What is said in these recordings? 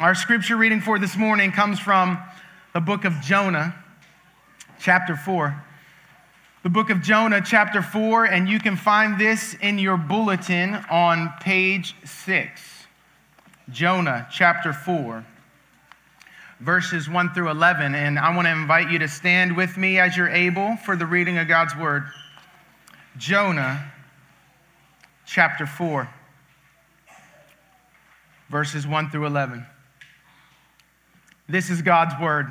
Our scripture reading for this morning comes from the book of Jonah, chapter 4. The book of Jonah, chapter 4, and you can find this in your bulletin on page 6. Jonah, chapter 4, verses 1 through 11. And I want to invite you to stand with me as you're able for the reading of God's word. Jonah, chapter 4, verses 1 through 11. This is God's word.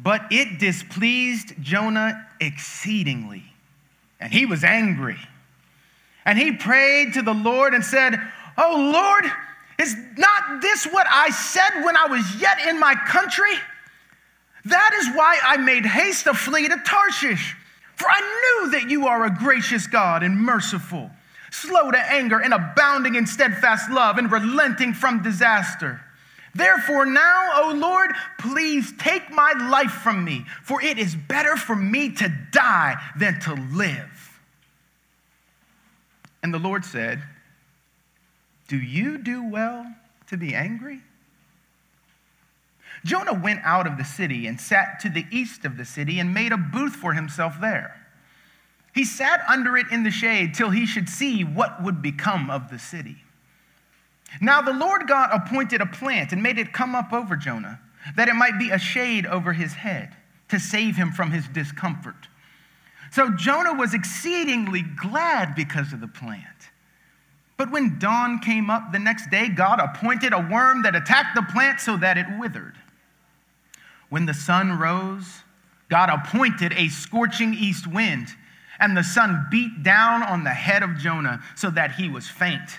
But it displeased Jonah exceedingly, and he was angry. And he prayed to the Lord and said, Oh Lord, is not this what I said when I was yet in my country? That is why I made haste to flee to Tarshish, for I knew that you are a gracious God and merciful, slow to anger and abounding in steadfast love and relenting from disaster. Therefore, now, O Lord, please take my life from me, for it is better for me to die than to live. And the Lord said, Do you do well to be angry? Jonah went out of the city and sat to the east of the city and made a booth for himself there. He sat under it in the shade till he should see what would become of the city. Now the Lord God appointed a plant and made it come up over Jonah, that it might be a shade over his head to save him from his discomfort. So Jonah was exceedingly glad because of the plant. But when dawn came up the next day, God appointed a worm that attacked the plant so that it withered. When the sun rose, God appointed a scorching east wind, and the sun beat down on the head of Jonah so that he was faint.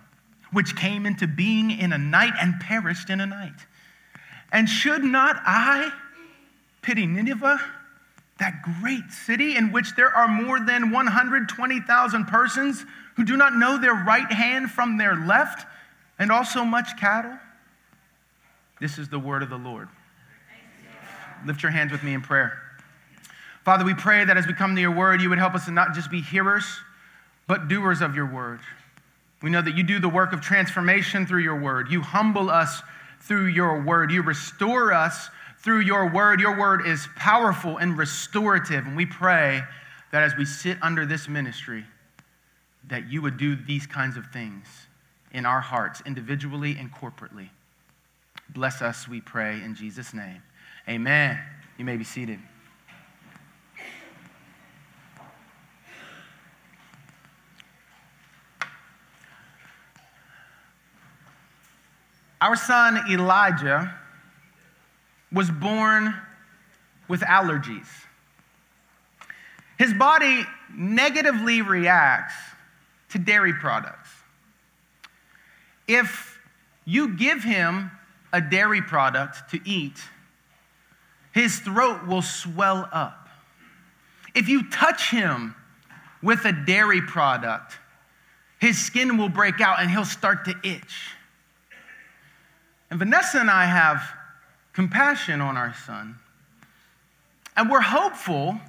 which came into being in a night and perished in a night. And should not I pity Nineveh, that great city in which there are more than 120,000 persons who do not know their right hand from their left, and also much cattle? This is the word of the Lord. Lift your hands with me in prayer. Father, we pray that as we come to your word, you would help us to not just be hearers, but doers of your word. We know that you do the work of transformation through your word. You humble us through your word. You restore us through your word. Your word is powerful and restorative. And we pray that as we sit under this ministry, that you would do these kinds of things in our hearts, individually and corporately. Bless us, we pray, in Jesus' name. Amen. You may be seated. Our son Elijah was born with allergies. His body negatively reacts to dairy products. If you give him a dairy product to eat, his throat will swell up. If you touch him with a dairy product, his skin will break out and he'll start to itch. And Vanessa and I have compassion on our son. And we're hopeful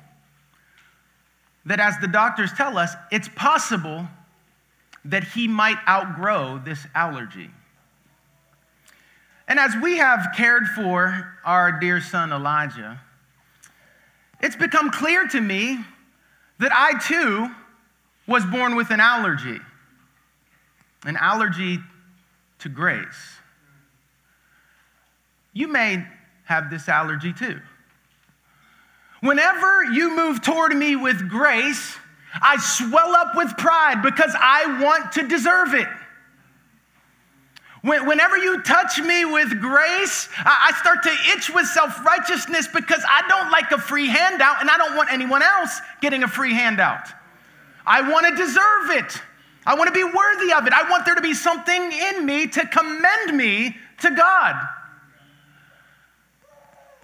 that, as the doctors tell us, it's possible that he might outgrow this allergy. And as we have cared for our dear son Elijah, it's become clear to me that I too was born with an allergy, an allergy to grace. You may have this allergy too. Whenever you move toward me with grace, I swell up with pride because I want to deserve it. Whenever you touch me with grace, I start to itch with self righteousness because I don't like a free handout and I don't want anyone else getting a free handout. I want to deserve it. I want to be worthy of it. I want there to be something in me to commend me to God.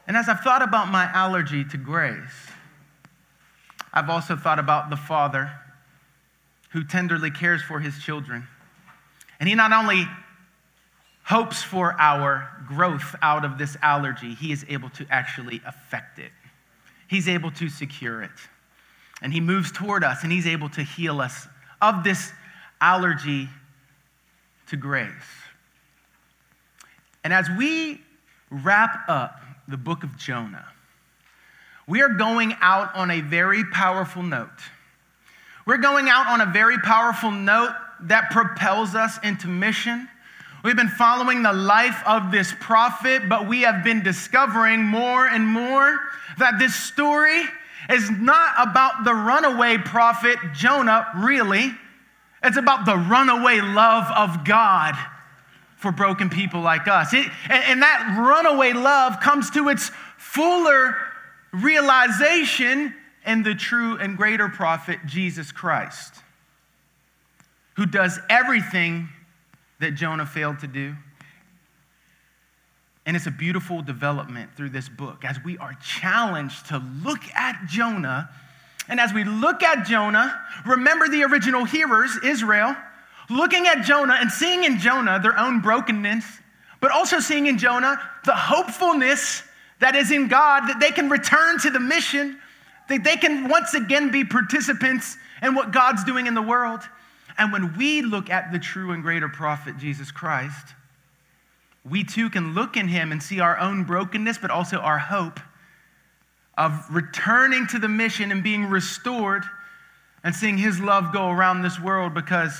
And as I've thought about my allergy to grace, I've also thought about the Father who tenderly cares for his children. And he not only hopes for our growth out of this allergy, he is able to actually affect it. He's able to secure it. And he moves toward us and he's able to heal us of this allergy to grace. And as we wrap up the book of Jonah, we are going out on a very powerful note. We're going out on a very powerful note that propels us into mission We've been following the life of this prophet, but we have been discovering more and more that this story is not about the runaway prophet Jonah, really. It's about the runaway love of God for broken people like us. It, and that runaway love comes to its fuller realization in the true and greater prophet, Jesus Christ, who does everything that Jonah failed to do. And it's a beautiful development through this book as we are challenged to look at Jonah. And as we look at Jonah, remember the original hearers, Israel, looking at Jonah and seeing in Jonah their own brokenness, but also seeing in Jonah the hopefulness that is in God, that they can return to the mission, that they can once again be participants in what God's doing in the world. And when we look at the true and greater prophet, Jesus Christ, we too can look in him and see our own brokenness, but also our hope of returning to the mission and being restored and seeing his love go around this world because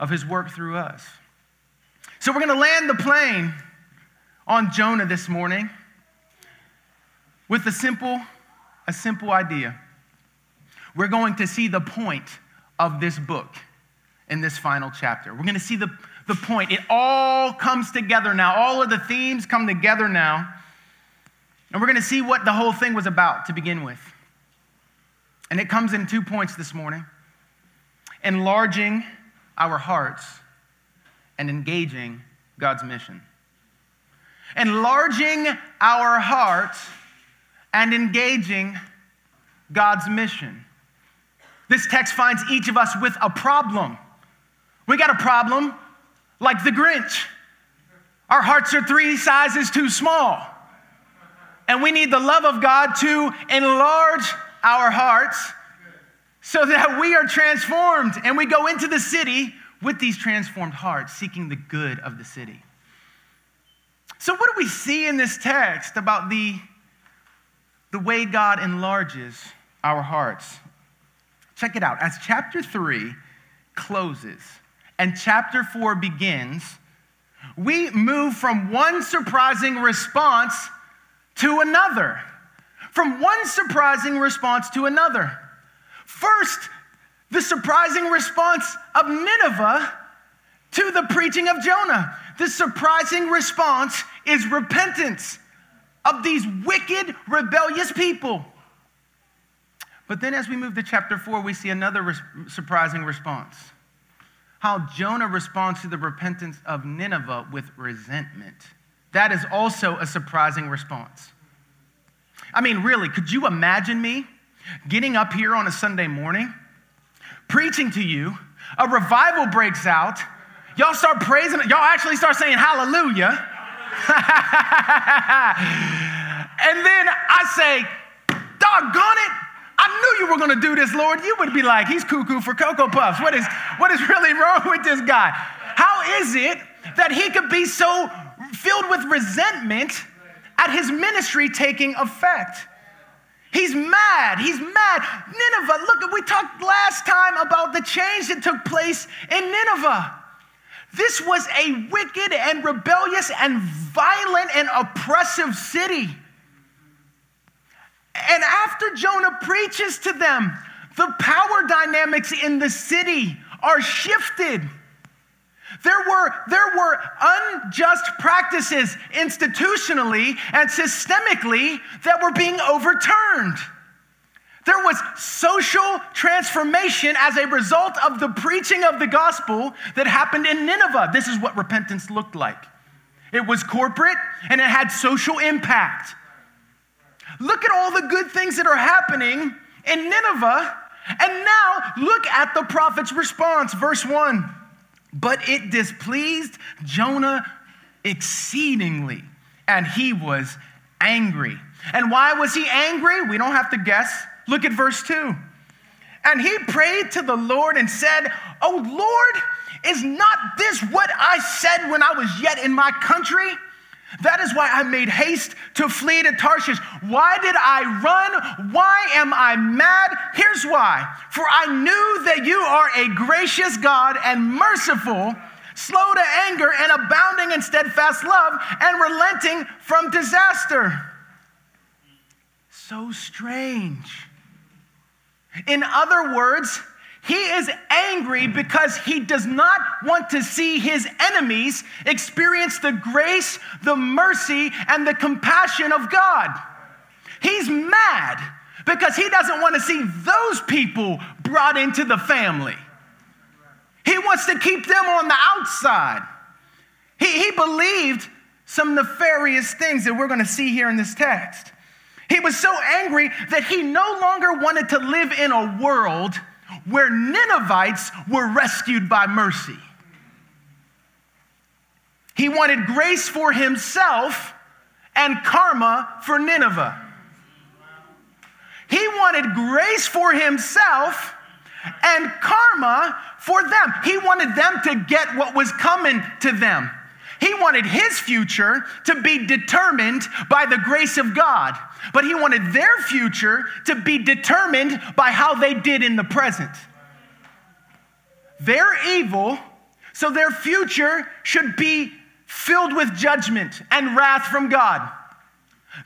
of his work through us. So we're going to land the plane on Jonah this morning with a simple a simple idea. We're going to see the point of this book in this final chapter. We're going to see the, the point. It all comes together now. All of the themes come together now. And we're going to see what the whole thing was about to begin with. And it comes in two points this morning enlarging our hearts and engaging God's mission. Enlarging our hearts and engaging God's mission. This text finds each of us with a problem. We got a problem like the Grinch. Our hearts are three sizes too small. And we need the love of God to enlarge our hearts so that we are transformed and we go into the city with these transformed hearts, seeking the good of the city. So, what do we see in this text about the, the way God enlarges our hearts? Check it out. As chapter 3 closes and chapter 4 begins, we move from one surprising response to another. From one surprising response to another. First, the surprising response of Nineveh to the preaching of Jonah. The surprising response is repentance of these wicked, rebellious people. But then as we move to chapter 4, we see another res- surprising response. How Jonah responds to the repentance of Nineveh with resentment. That is also a surprising response. I mean, really, could you imagine me getting up here on a Sunday morning, preaching to you, a revival breaks out, y'all start praising, y'all actually start saying hallelujah. and then I say, doggone it, I knew you were going to do this, Lord. You would be like, he's cuckoo for Cocoa Puffs. What is, what is really wrong with this guy? How is it that he could be so filled with resentment at his ministry taking effect? He's mad. He's mad. Nineveh, look, we talked last time about the change that took place in Nineveh. This was a wicked and rebellious and violent and oppressive city. And after Jonah preaches to them, the power dynamics in the city are shifted. There were, there were unjust practices institutionally and systemically that were being overturned. There was social transformation as a result of the preaching of the gospel that happened in Nineveh. This is what repentance looked like it was corporate and it had social impact. Look at all the good things that are happening in Nineveh. And now look at the prophet's response. Verse 1 But it displeased Jonah exceedingly, and he was angry. And why was he angry? We don't have to guess. Look at verse 2. And he prayed to the Lord and said, Oh Lord, is not this what I said when I was yet in my country? That is why I made haste to flee to Tarshish. Why did I run? Why am I mad? Here's why. For I knew that you are a gracious God and merciful, slow to anger and abounding in steadfast love and relenting from disaster. So strange. In other words, he is angry because he does not want to see his enemies experience the grace, the mercy, and the compassion of God. He's mad because he doesn't want to see those people brought into the family. He wants to keep them on the outside. He, he believed some nefarious things that we're going to see here in this text. He was so angry that he no longer wanted to live in a world where Ninevites were rescued by mercy. He wanted grace for himself and karma for Nineveh. He wanted grace for himself and karma for them. He wanted them to get what was coming to them. He wanted his future to be determined by the grace of God, but he wanted their future to be determined by how they did in the present. They're evil, so their future should be filled with judgment and wrath from God.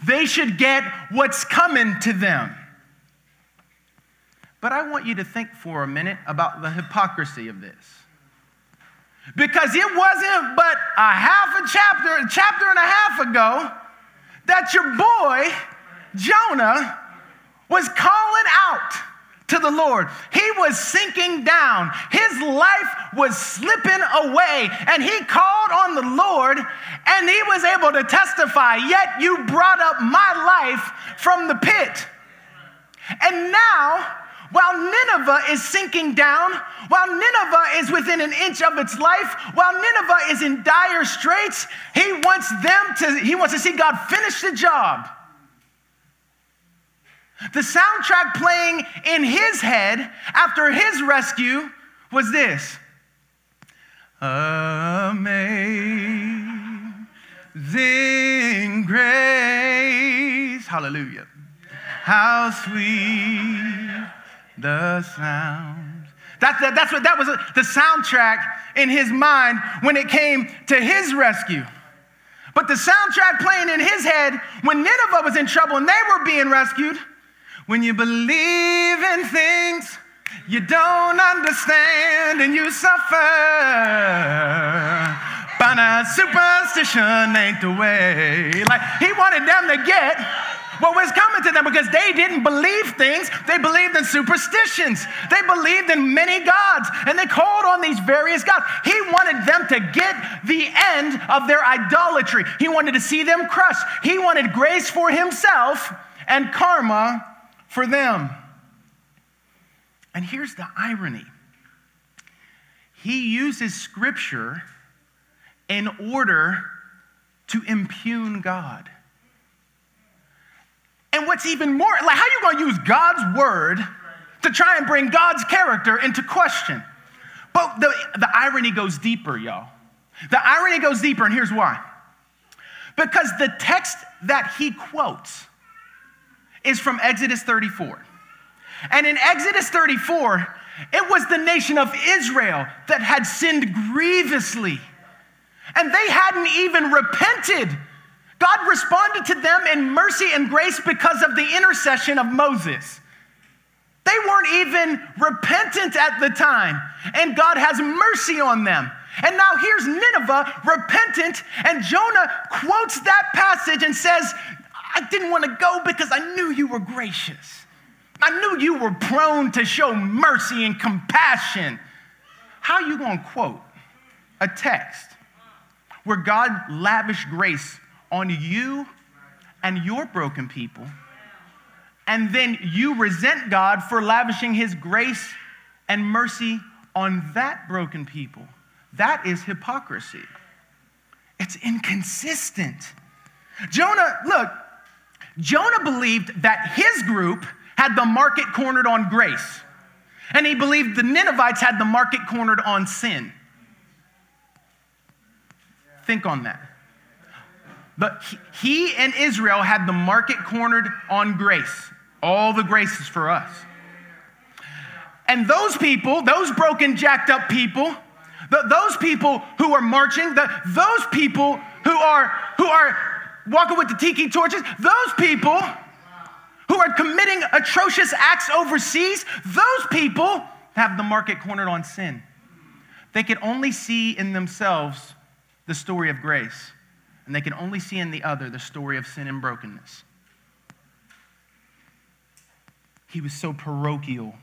They should get what's coming to them. But I want you to think for a minute about the hypocrisy of this. Because it wasn't but a half a chapter, a chapter and a half ago, that your boy, Jonah, was calling out to the Lord. He was sinking down. His life was slipping away. And he called on the Lord and he was able to testify, Yet you brought up my life from the pit. And now, while Nineveh is sinking down, while Nineveh is within an inch of its life, while Nineveh is in dire straits, he wants them to, he wants to see God finish the job. The soundtrack playing in his head after his rescue was this Amazing grace. Hallelujah. How sweet the sound. That, that, that's what that was the soundtrack in his mind when it came to his rescue. But the soundtrack playing in his head when Nineveh was in trouble and they were being rescued when you believe in things you don't understand and you suffer. But a superstition ain't the way. Like he wanted them to get what was coming to them because they didn't believe things. They believed in superstitions. They believed in many gods and they called on these various gods. He wanted them to get the end of their idolatry. He wanted to see them crushed. He wanted grace for himself and karma for them. And here's the irony he uses scripture in order to impugn God. And what's even more, like, how are you gonna use God's word to try and bring God's character into question? But the, the irony goes deeper, y'all. The irony goes deeper, and here's why. Because the text that he quotes is from Exodus 34. And in Exodus 34, it was the nation of Israel that had sinned grievously. And they hadn't even repented. God responded to them in mercy and grace because of the intercession of Moses. They weren't even repentant at the time, and God has mercy on them. And now here's Nineveh repentant, and Jonah quotes that passage and says, I didn't want to go because I knew you were gracious. I knew you were prone to show mercy and compassion. How are you going to quote a text where God lavished grace on you and your broken people and then you resent God for lavishing his grace and mercy on that broken people. That is hypocrisy. It's inconsistent. Jonah, look, Jonah believed that his group had the market cornered on grace, and he believed the Ninevites had the market cornered on sin. Think on that. But he and Israel had the market cornered on grace. All the graces for us. And those people, those broken, jacked up people, the, those people who are marching, the, those people who are, who are walking with the tiki torches, those people who are committing atrocious acts overseas, those people have the market cornered on sin. They can only see in themselves the story of grace, and they can only see in the other the story of sin and brokenness. He was so parochial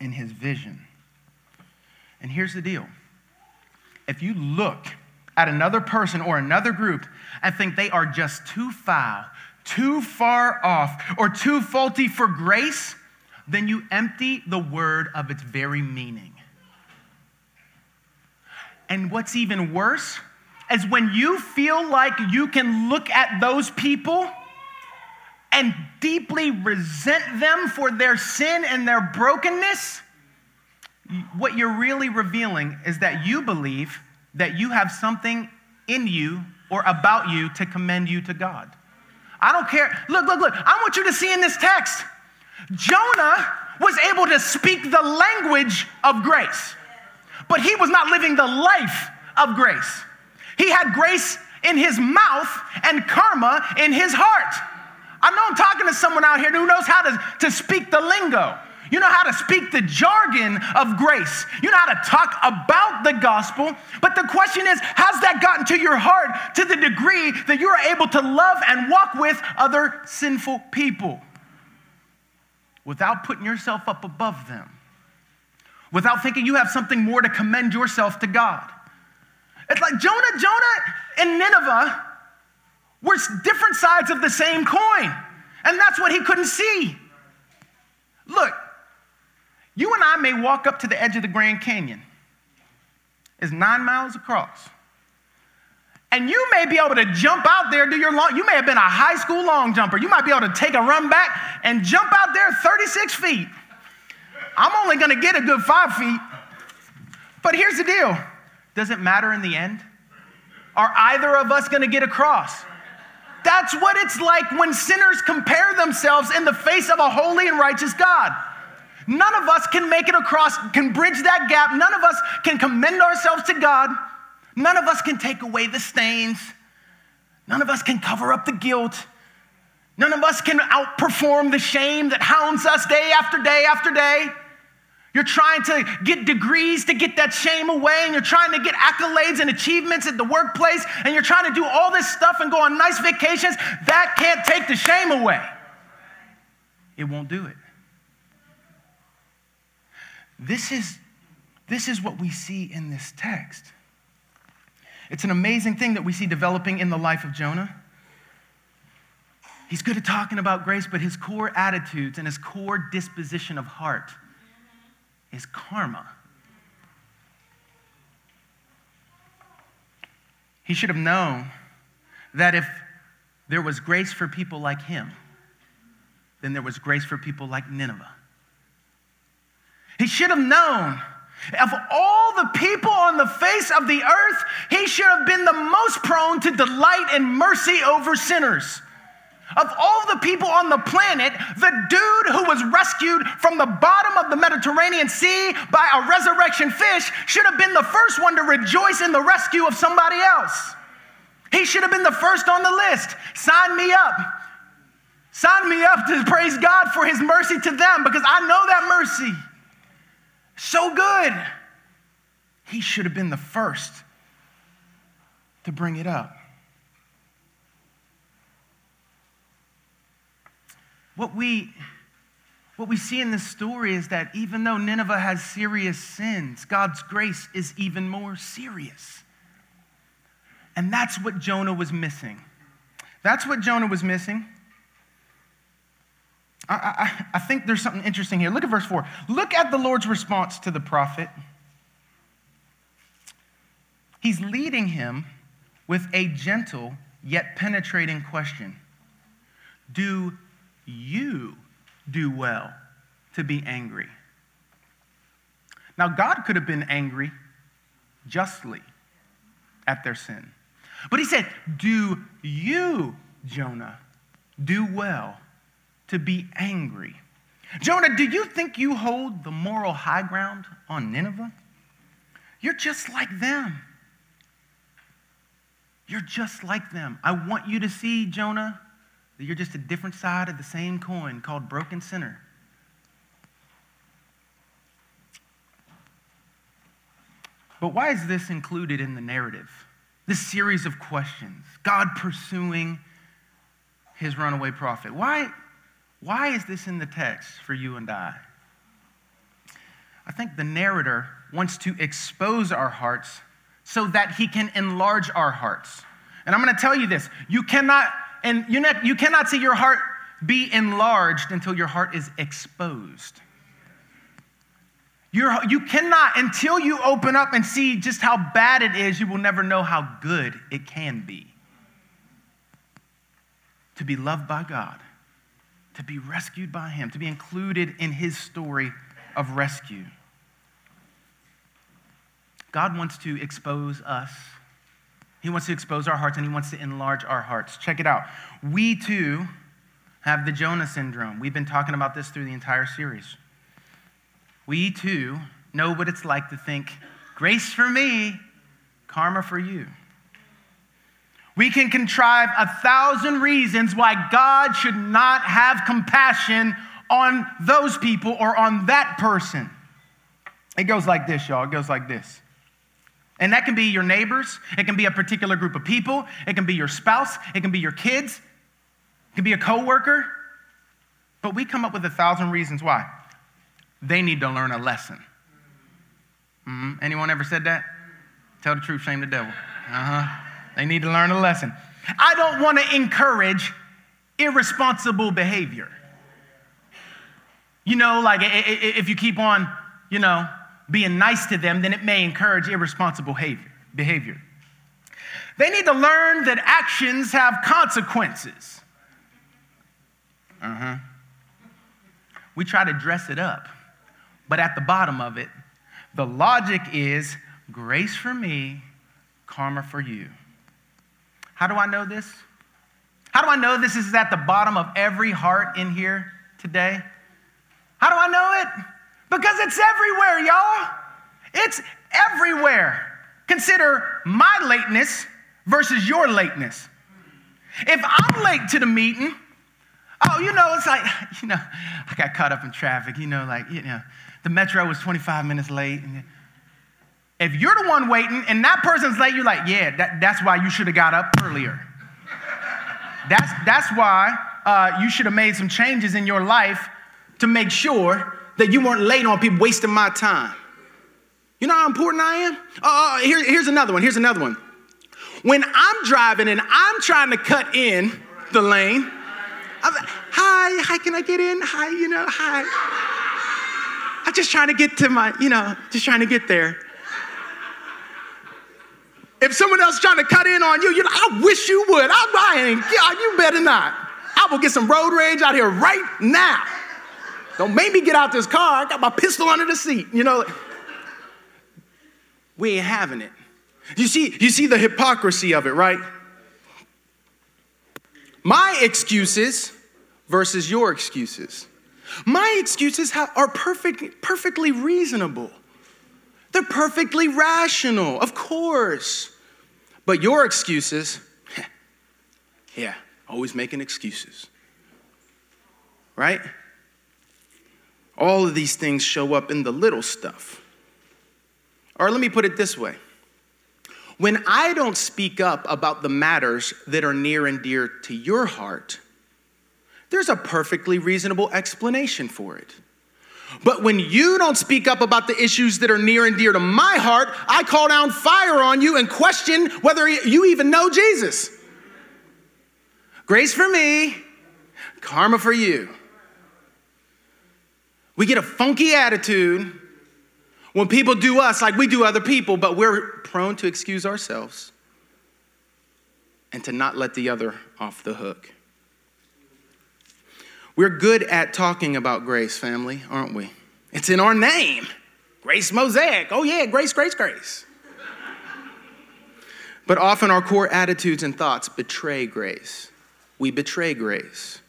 in his vision. And here's the deal if you look at another person or another group and think they are just too foul, too far off, or too faulty for grace, then you empty the word of its very meaning. And what's even worse is when you feel like you can look at those people and deeply resent them for their sin and their brokenness, what you're really revealing is that you believe that you have something in you or about you to commend you to God. I don't care. Look, look, look. I want you to see in this text, Jonah was able to speak the language of grace, but he was not living the life of grace. He had grace in his mouth and karma in his heart. I know I'm talking to someone out here who knows how to, to speak the lingo. You know how to speak the jargon of grace. You know how to talk about the gospel. But the question is, has that gotten to your heart to the degree that you are able to love and walk with other sinful people without putting yourself up above them? Without thinking you have something more to commend yourself to God. It's like Jonah, Jonah and Nineveh were different sides of the same coin. And that's what he couldn't see. Look, you and I may walk up to the edge of the Grand Canyon. It's nine miles across. And you may be able to jump out there, do your long, you may have been a high school long jumper. You might be able to take a run back and jump out there 36 feet. I'm only gonna get a good five feet. But here's the deal does it matter in the end? Are either of us gonna get across? That's what it's like when sinners compare themselves in the face of a holy and righteous God. None of us can make it across, can bridge that gap. None of us can commend ourselves to God. None of us can take away the stains. None of us can cover up the guilt. None of us can outperform the shame that hounds us day after day after day. You're trying to get degrees to get that shame away, and you're trying to get accolades and achievements at the workplace, and you're trying to do all this stuff and go on nice vacations. That can't take the shame away. It won't do it. This is, this is what we see in this text. It's an amazing thing that we see developing in the life of Jonah. He's good at talking about grace, but his core attitudes and his core disposition of heart is karma. He should have known that if there was grace for people like him, then there was grace for people like Nineveh. He should have known. Of all the people on the face of the earth, he should have been the most prone to delight in mercy over sinners. Of all the people on the planet, the dude who was rescued from the bottom of the Mediterranean Sea by a resurrection fish should have been the first one to rejoice in the rescue of somebody else. He should have been the first on the list. Sign me up. Sign me up to praise God for his mercy to them because I know that mercy. So good. He should have been the first to bring it up. What we, what we see in this story is that even though Nineveh has serious sins, God's grace is even more serious. And that's what Jonah was missing. That's what Jonah was missing. I, I, I think there's something interesting here. Look at verse 4. Look at the Lord's response to the prophet. He's leading him with a gentle yet penetrating question Do you do well to be angry? Now, God could have been angry justly at their sin. But he said, Do you, Jonah, do well to be angry? Jonah, do you think you hold the moral high ground on Nineveh? You're just like them. You're just like them. I want you to see, Jonah, that you're just a different side of the same coin called broken sinner. But why is this included in the narrative? This series of questions, God pursuing his runaway prophet. Why, why is this in the text for you and I? I think the narrator wants to expose our hearts so that he can enlarge our hearts. And I'm going to tell you this you cannot, and you, you cannot see your heart be enlarged until your heart is exposed. You're, you cannot, until you open up and see just how bad it is, you will never know how good it can be. To be loved by God, to be rescued by Him, to be included in His story of rescue. God wants to expose us. He wants to expose our hearts and He wants to enlarge our hearts. Check it out. We too have the Jonah syndrome. We've been talking about this through the entire series we too know what it's like to think grace for me, karma for you. We can contrive a thousand reasons why God should not have compassion on those people or on that person. It goes like this, y'all. It goes like this. And that can be your neighbors, it can be a particular group of people, it can be your spouse, it can be your kids, it can be a coworker. But we come up with a thousand reasons why they need to learn a lesson. Mm-hmm. Anyone ever said that? Tell the truth, shame the devil. Uh huh. They need to learn a lesson. I don't want to encourage irresponsible behavior. You know, like if you keep on, you know, being nice to them, then it may encourage irresponsible behavior. They need to learn that actions have consequences. Uh huh. We try to dress it up. But at the bottom of it, the logic is grace for me, karma for you. How do I know this? How do I know this is at the bottom of every heart in here today? How do I know it? Because it's everywhere, y'all. It's everywhere. Consider my lateness versus your lateness. If I'm late to the meeting, oh, you know, it's like, you know, I got caught up in traffic, you know, like, you know, the metro was 25 minutes late. And If you're the one waiting and that person's late, you're like, yeah, that, that's why you should have got up earlier. that's, that's why uh, you should have made some changes in your life to make sure that you weren't late on people wasting my time. You know how important I am? Uh, uh here, here's another one. Here's another one. When I'm driving and I'm trying to cut in the lane, I'm like, hi, hi, can I get in? Hi, you know, hi. I'm just trying to get to my, you know, just trying to get there. If someone else trying to cut in on you, you know, I wish you would. I, I ain't, God, you better not. I will get some road rage out here right now. Don't make me get out this car. I got my pistol under the seat. You know, we ain't having it. You see, you see the hypocrisy of it, right? My excuses versus your excuses. My excuses are perfect, perfectly reasonable. They're perfectly rational, of course. But your excuses, yeah, always making excuses. Right? All of these things show up in the little stuff. Or let me put it this way when I don't speak up about the matters that are near and dear to your heart, there's a perfectly reasonable explanation for it. But when you don't speak up about the issues that are near and dear to my heart, I call down fire on you and question whether you even know Jesus. Grace for me, karma for you. We get a funky attitude when people do us like we do other people, but we're prone to excuse ourselves and to not let the other off the hook. We're good at talking about grace, family, aren't we? It's in our name. Grace Mosaic. Oh, yeah, grace, grace, grace. but often our core attitudes and thoughts betray grace. We betray grace.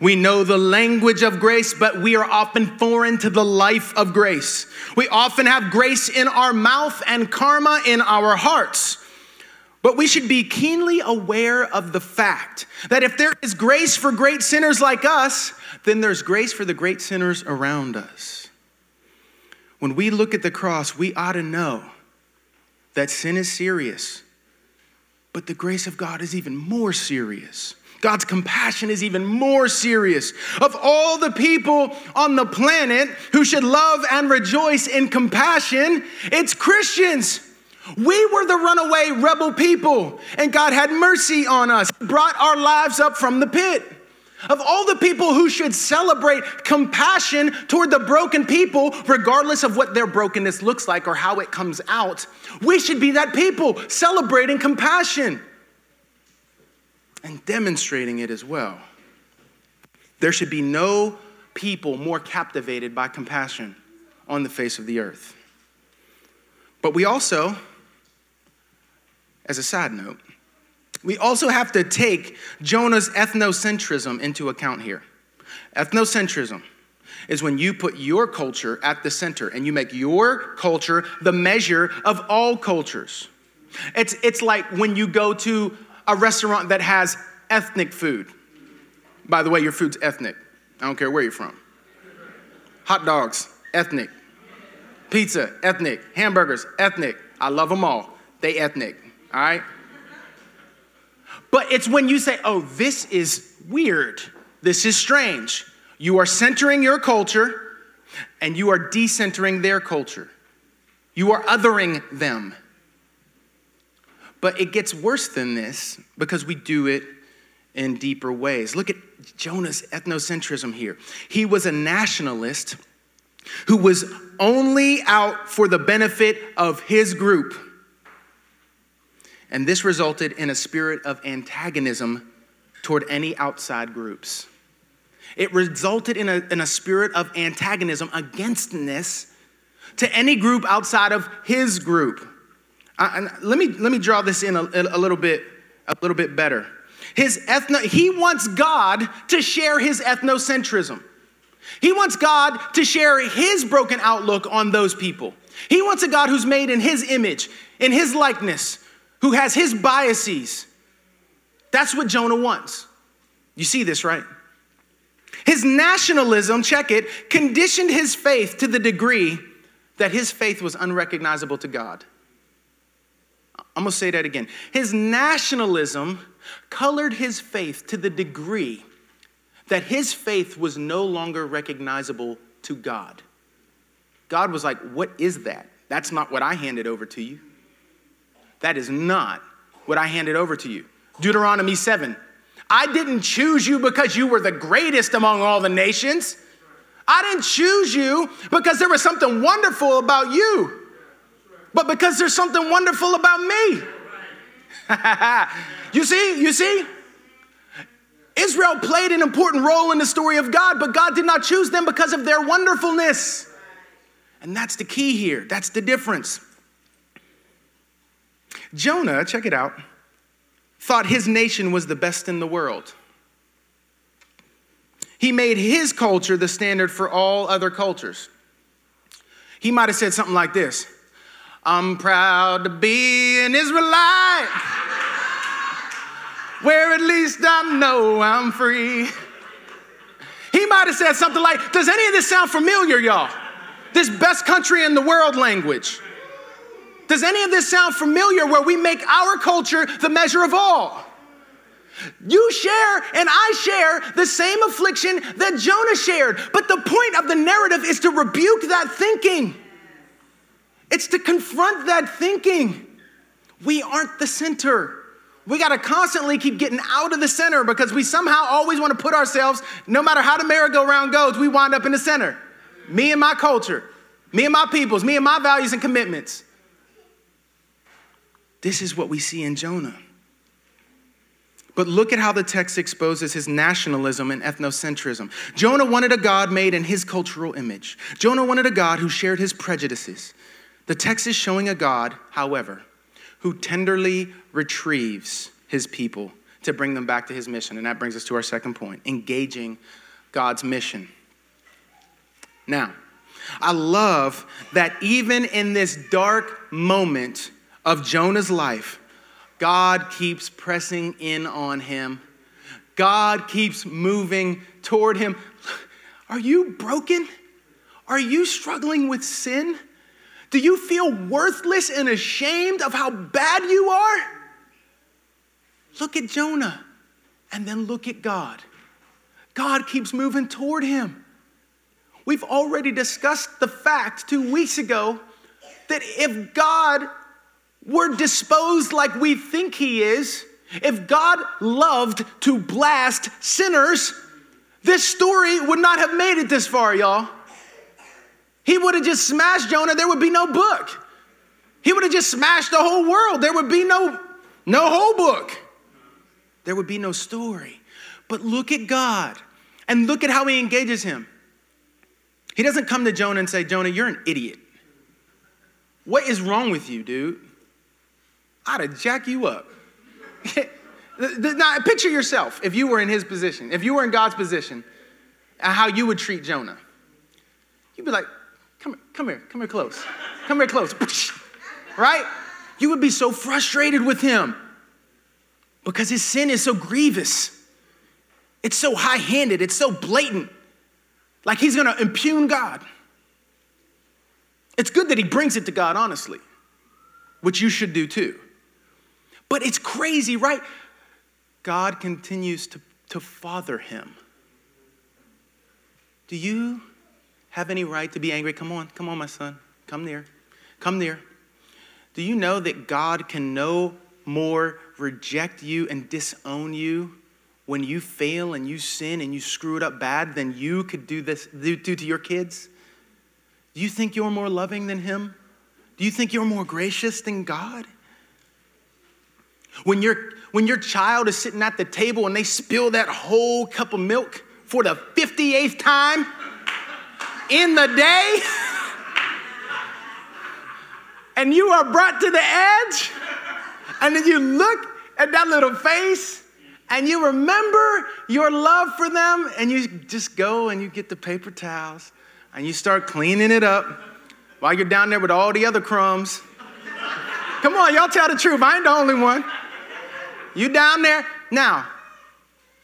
We know the language of grace, but we are often foreign to the life of grace. We often have grace in our mouth and karma in our hearts. But we should be keenly aware of the fact that if there is grace for great sinners like us, then there's grace for the great sinners around us. When we look at the cross, we ought to know that sin is serious, but the grace of God is even more serious. God's compassion is even more serious. Of all the people on the planet who should love and rejoice in compassion, it's Christians. We were the runaway rebel people, and God had mercy on us, brought our lives up from the pit. Of all the people who should celebrate compassion toward the broken people, regardless of what their brokenness looks like or how it comes out, we should be that people celebrating compassion and demonstrating it as well. There should be no people more captivated by compassion on the face of the earth. But we also, as a side note, we also have to take Jonah's ethnocentrism into account here. Ethnocentrism is when you put your culture at the center and you make your culture the measure of all cultures. It's, it's like when you go to a restaurant that has ethnic food. By the way, your food's ethnic. I don't care where you're from. Hot dogs, ethnic. Pizza, ethnic. Hamburgers, ethnic. I love them all. They ethnic, all right? But it's when you say, oh, this is weird, this is strange. You are centering your culture and you are decentering their culture. You are othering them. But it gets worse than this because we do it in deeper ways. Look at Jonah's ethnocentrism here. He was a nationalist who was only out for the benefit of his group. And this resulted in a spirit of antagonism toward any outside groups. It resulted in a, in a spirit of antagonism, againstness to any group outside of his group. Uh, let, me, let me draw this in a, a, little bit, a little bit better. His ethno, he wants God to share his ethnocentrism. He wants God to share his broken outlook on those people. He wants a God who's made in his image, in his likeness, who has his biases. That's what Jonah wants. You see this, right? His nationalism, check it, conditioned his faith to the degree that his faith was unrecognizable to God. I'm gonna say that again. His nationalism colored his faith to the degree that his faith was no longer recognizable to God. God was like, What is that? That's not what I handed over to you. That is not what I handed over to you. Deuteronomy 7. I didn't choose you because you were the greatest among all the nations. I didn't choose you because there was something wonderful about you but because there's something wonderful about me. you see, you see? Israel played an important role in the story of God, but God did not choose them because of their wonderfulness. And that's the key here. That's the difference. Jonah, check it out, thought his nation was the best in the world. He made his culture the standard for all other cultures. He might have said something like this I'm proud to be an Israelite, where at least I know I'm free. He might have said something like, Does any of this sound familiar, y'all? This best country in the world language. Does any of this sound familiar where we make our culture the measure of all? You share and I share the same affliction that Jonah shared, but the point of the narrative is to rebuke that thinking. It's to confront that thinking. We aren't the center. We got to constantly keep getting out of the center because we somehow always want to put ourselves, no matter how the merry-go-round goes, we wind up in the center. Me and my culture, me and my peoples, me and my values and commitments. This is what we see in Jonah. But look at how the text exposes his nationalism and ethnocentrism. Jonah wanted a God made in his cultural image. Jonah wanted a God who shared his prejudices. The text is showing a God, however, who tenderly retrieves his people to bring them back to his mission. And that brings us to our second point engaging God's mission. Now, I love that even in this dark moment of Jonah's life, God keeps pressing in on him. God keeps moving toward him. Are you broken? Are you struggling with sin? Do you feel worthless and ashamed of how bad you are? Look at Jonah and then look at God. God keeps moving toward him. We've already discussed the fact two weeks ago that if God were disposed like we think He is, if God loved to blast sinners, this story would not have made it this far, y'all. He would have just smashed Jonah, there would be no book. He would have just smashed the whole world. There would be no, no whole book. There would be no story. But look at God and look at how he engages him. He doesn't come to Jonah and say, Jonah, you're an idiot. What is wrong with you, dude? I'd have jack you up. now, picture yourself if you were in his position, if you were in God's position, how you would treat Jonah. You'd be like, come, come here, come here close. Come here close. right? You would be so frustrated with him because his sin is so grievous. It's so high handed, it's so blatant. Like he's gonna impugn God. It's good that he brings it to God, honestly, which you should do too. But it's crazy, right? God continues to, to father him. Do you have any right to be angry? Come on, come on, my son. Come near. Come near. Do you know that God can no more reject you and disown you when you fail and you sin and you screw it up bad than you could do this do, do to your kids? Do you think you're more loving than him? Do you think you're more gracious than God? When, your when your child is sitting at the table and they spill that whole cup of milk for the 58th time in the day, and you are brought to the edge, and then you look at that little face and you remember your love for them, and you just go and you get the paper towels and you start cleaning it up while you're down there with all the other crumbs. Come on, y'all tell the truth. I ain't the only one. You down there? Now,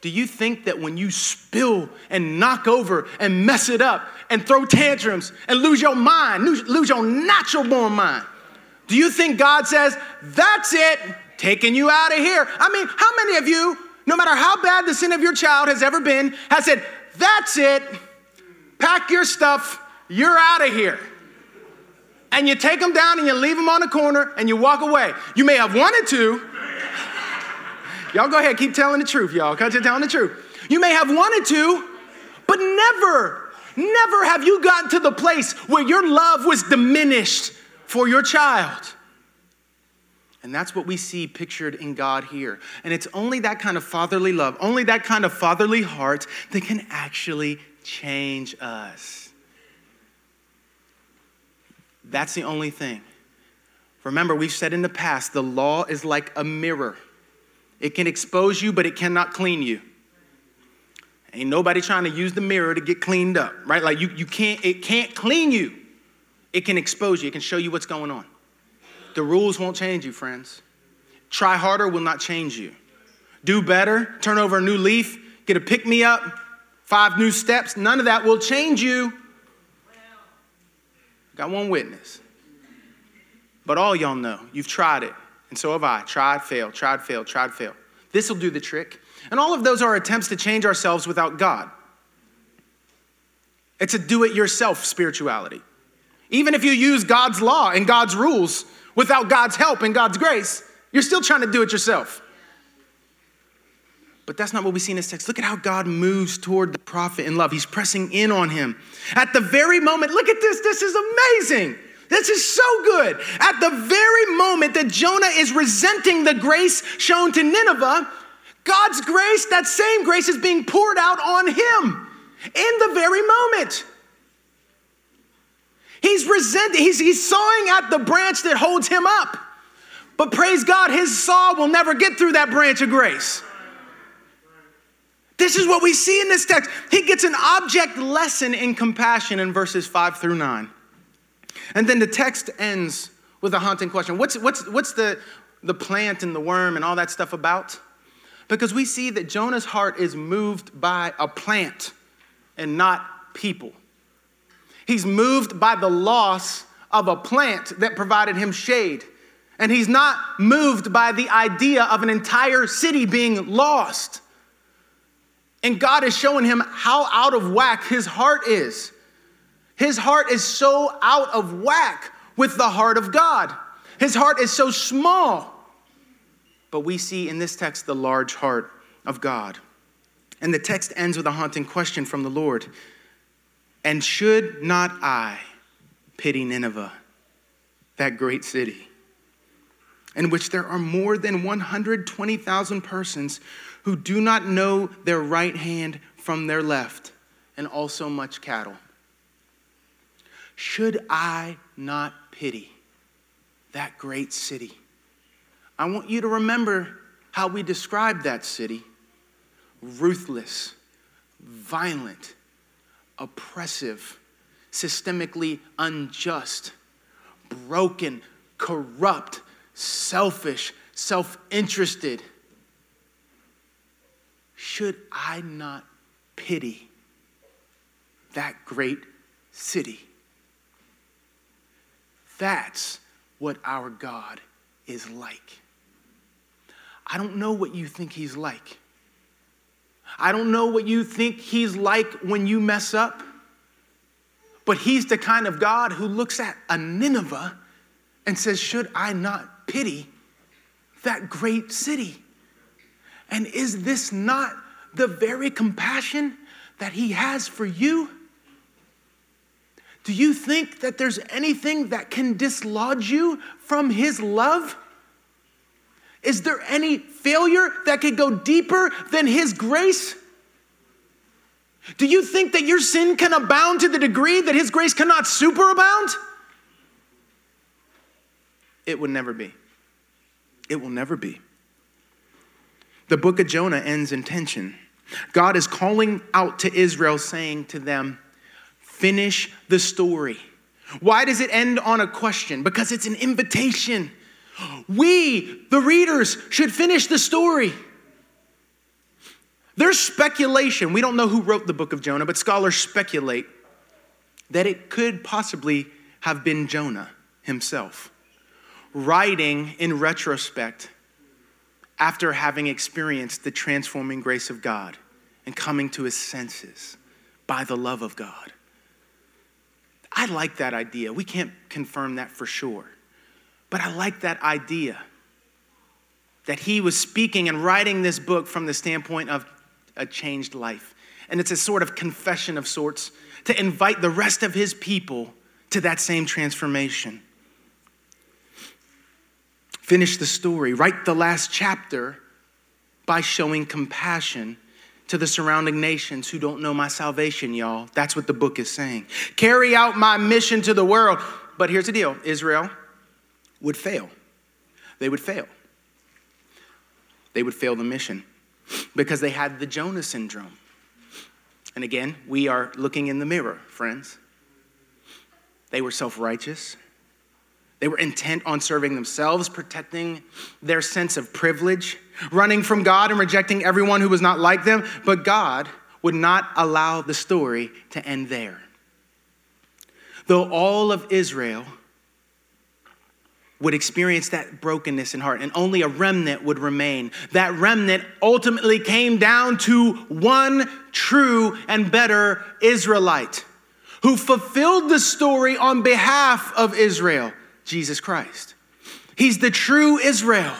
do you think that when you spill and knock over and mess it up and throw tantrums and lose your mind, lose, your natural born mind, do you think God says, that's it, taking you out of here? I mean, how many of you, no matter how bad the sin of your child has ever been, has said, that's it, pack your stuff, you're out of here? And you take them down and you leave them on the corner and you walk away. You may have wanted to, Y'all go ahead, keep telling the truth, y'all, because you're telling the truth. You may have wanted to, but never, never have you gotten to the place where your love was diminished for your child. And that's what we see pictured in God here. And it's only that kind of fatherly love, only that kind of fatherly heart that can actually change us. That's the only thing. Remember, we've said in the past the law is like a mirror. It can expose you, but it cannot clean you. Ain't nobody trying to use the mirror to get cleaned up, right? Like you, you can't, it can't clean you. It can expose you, it can show you what's going on. The rules won't change you, friends. Try harder will not change you. Do better, turn over a new leaf, get a pick me up, five new steps, none of that will change you. Got one witness. But all y'all know, you've tried it. And so have I. Tried, failed, tried, failed, tried, failed. This will do the trick. And all of those are attempts to change ourselves without God. It's a do it yourself spirituality. Even if you use God's law and God's rules without God's help and God's grace, you're still trying to do it yourself. But that's not what we see in this text. Look at how God moves toward the prophet in love. He's pressing in on him. At the very moment, look at this, this is amazing. This is so good. At the very moment that Jonah is resenting the grace shown to Nineveh, God's grace, that same grace, is being poured out on him in the very moment. He's resenting, he's, he's sawing at the branch that holds him up. But praise God, his saw will never get through that branch of grace. This is what we see in this text. He gets an object lesson in compassion in verses five through nine. And then the text ends with a haunting question What's, what's, what's the, the plant and the worm and all that stuff about? Because we see that Jonah's heart is moved by a plant and not people. He's moved by the loss of a plant that provided him shade. And he's not moved by the idea of an entire city being lost. And God is showing him how out of whack his heart is. His heart is so out of whack with the heart of God. His heart is so small. But we see in this text the large heart of God. And the text ends with a haunting question from the Lord And should not I pity Nineveh, that great city, in which there are more than 120,000 persons who do not know their right hand from their left, and also much cattle? Should I not pity that great city? I want you to remember how we described that city ruthless, violent, oppressive, systemically unjust, broken, corrupt, selfish, self interested. Should I not pity that great city? That's what our God is like. I don't know what you think he's like. I don't know what you think he's like when you mess up, but he's the kind of God who looks at a Nineveh and says, Should I not pity that great city? And is this not the very compassion that he has for you? Do you think that there's anything that can dislodge you from his love? Is there any failure that could go deeper than His grace? Do you think that your sin can abound to the degree that His grace cannot superabound? It would never be. It will never be. The book of Jonah ends in tension. God is calling out to Israel, saying to them, Finish the story. Why does it end on a question? Because it's an invitation. We, the readers, should finish the story. There's speculation. We don't know who wrote the book of Jonah, but scholars speculate that it could possibly have been Jonah himself, writing in retrospect after having experienced the transforming grace of God and coming to his senses by the love of God. I like that idea. We can't confirm that for sure. But I like that idea that he was speaking and writing this book from the standpoint of a changed life. And it's a sort of confession of sorts to invite the rest of his people to that same transformation. Finish the story, write the last chapter by showing compassion to the surrounding nations who don't know my salvation, y'all. That's what the book is saying. Carry out my mission to the world. But here's the deal Israel, would fail. They would fail. They would fail the mission because they had the Jonah syndrome. And again, we are looking in the mirror, friends. They were self righteous. They were intent on serving themselves, protecting their sense of privilege, running from God and rejecting everyone who was not like them. But God would not allow the story to end there. Though all of Israel would experience that brokenness in heart, and only a remnant would remain. That remnant ultimately came down to one true and better Israelite who fulfilled the story on behalf of Israel Jesus Christ. He's the true Israel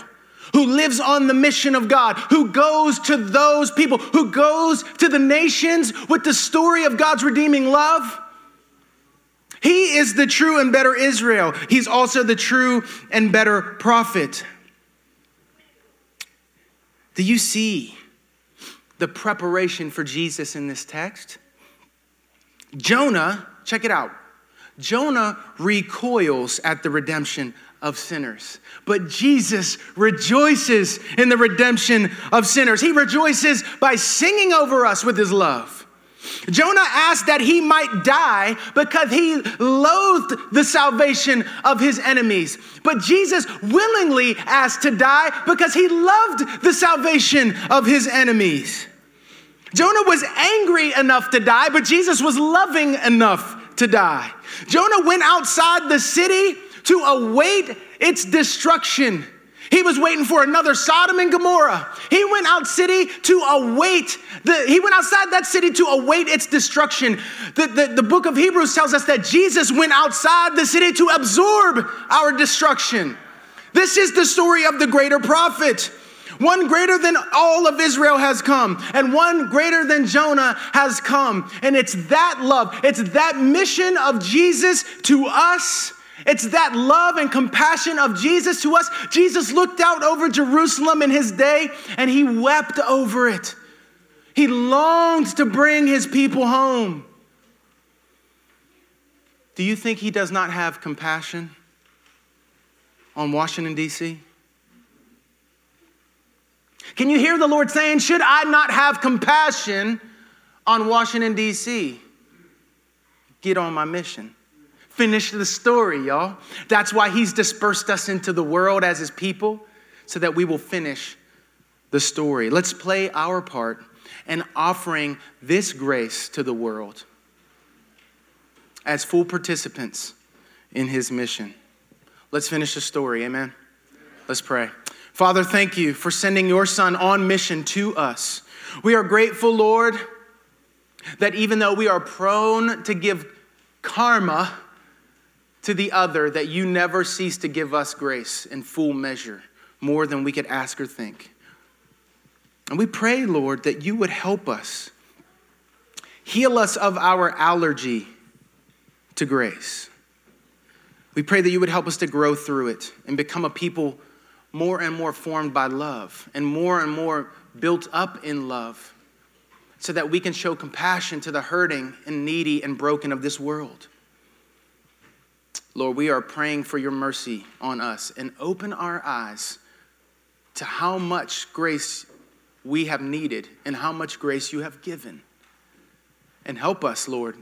who lives on the mission of God, who goes to those people, who goes to the nations with the story of God's redeeming love. He is the true and better Israel. He's also the true and better prophet. Do you see the preparation for Jesus in this text? Jonah, check it out. Jonah recoils at the redemption of sinners. But Jesus rejoices in the redemption of sinners. He rejoices by singing over us with his love. Jonah asked that he might die because he loathed the salvation of his enemies. But Jesus willingly asked to die because he loved the salvation of his enemies. Jonah was angry enough to die, but Jesus was loving enough to die. Jonah went outside the city to await its destruction. He was waiting for another Sodom and Gomorrah. He went out city to await the, he went outside that city to await its destruction. The, the, the book of Hebrews tells us that Jesus went outside the city to absorb our destruction. This is the story of the greater prophet. One greater than all of Israel has come, and one greater than Jonah has come. And it's that love, it's that mission of Jesus to us it's that love and compassion of Jesus to us. Jesus looked out over Jerusalem in his day and he wept over it. He longed to bring his people home. Do you think he does not have compassion on Washington, D.C.? Can you hear the Lord saying, Should I not have compassion on Washington, D.C.? Get on my mission. Finish the story, y'all. That's why he's dispersed us into the world as his people, so that we will finish the story. Let's play our part in offering this grace to the world as full participants in his mission. Let's finish the story. Amen. Let's pray. Father, thank you for sending your son on mission to us. We are grateful, Lord, that even though we are prone to give karma to the other that you never cease to give us grace in full measure, more than we could ask or think. And we pray, Lord, that you would help us, heal us of our allergy to grace. We pray that you would help us to grow through it and become a people more and more formed by love and more and more built up in love so that we can show compassion to the hurting and needy and broken of this world. Lord, we are praying for your mercy on us and open our eyes to how much grace we have needed and how much grace you have given. And help us, Lord,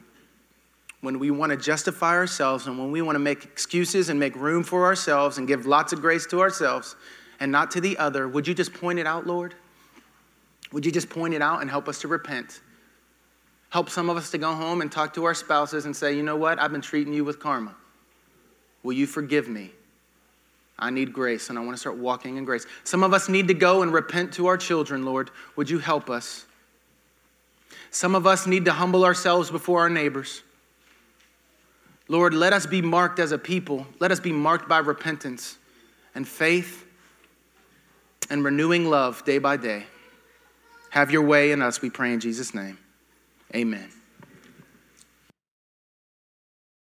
when we want to justify ourselves and when we want to make excuses and make room for ourselves and give lots of grace to ourselves and not to the other, would you just point it out, Lord? Would you just point it out and help us to repent? Help some of us to go home and talk to our spouses and say, you know what? I've been treating you with karma. Will you forgive me? I need grace and I want to start walking in grace. Some of us need to go and repent to our children, Lord. Would you help us? Some of us need to humble ourselves before our neighbors. Lord, let us be marked as a people. Let us be marked by repentance and faith and renewing love day by day. Have your way in us, we pray in Jesus' name. Amen.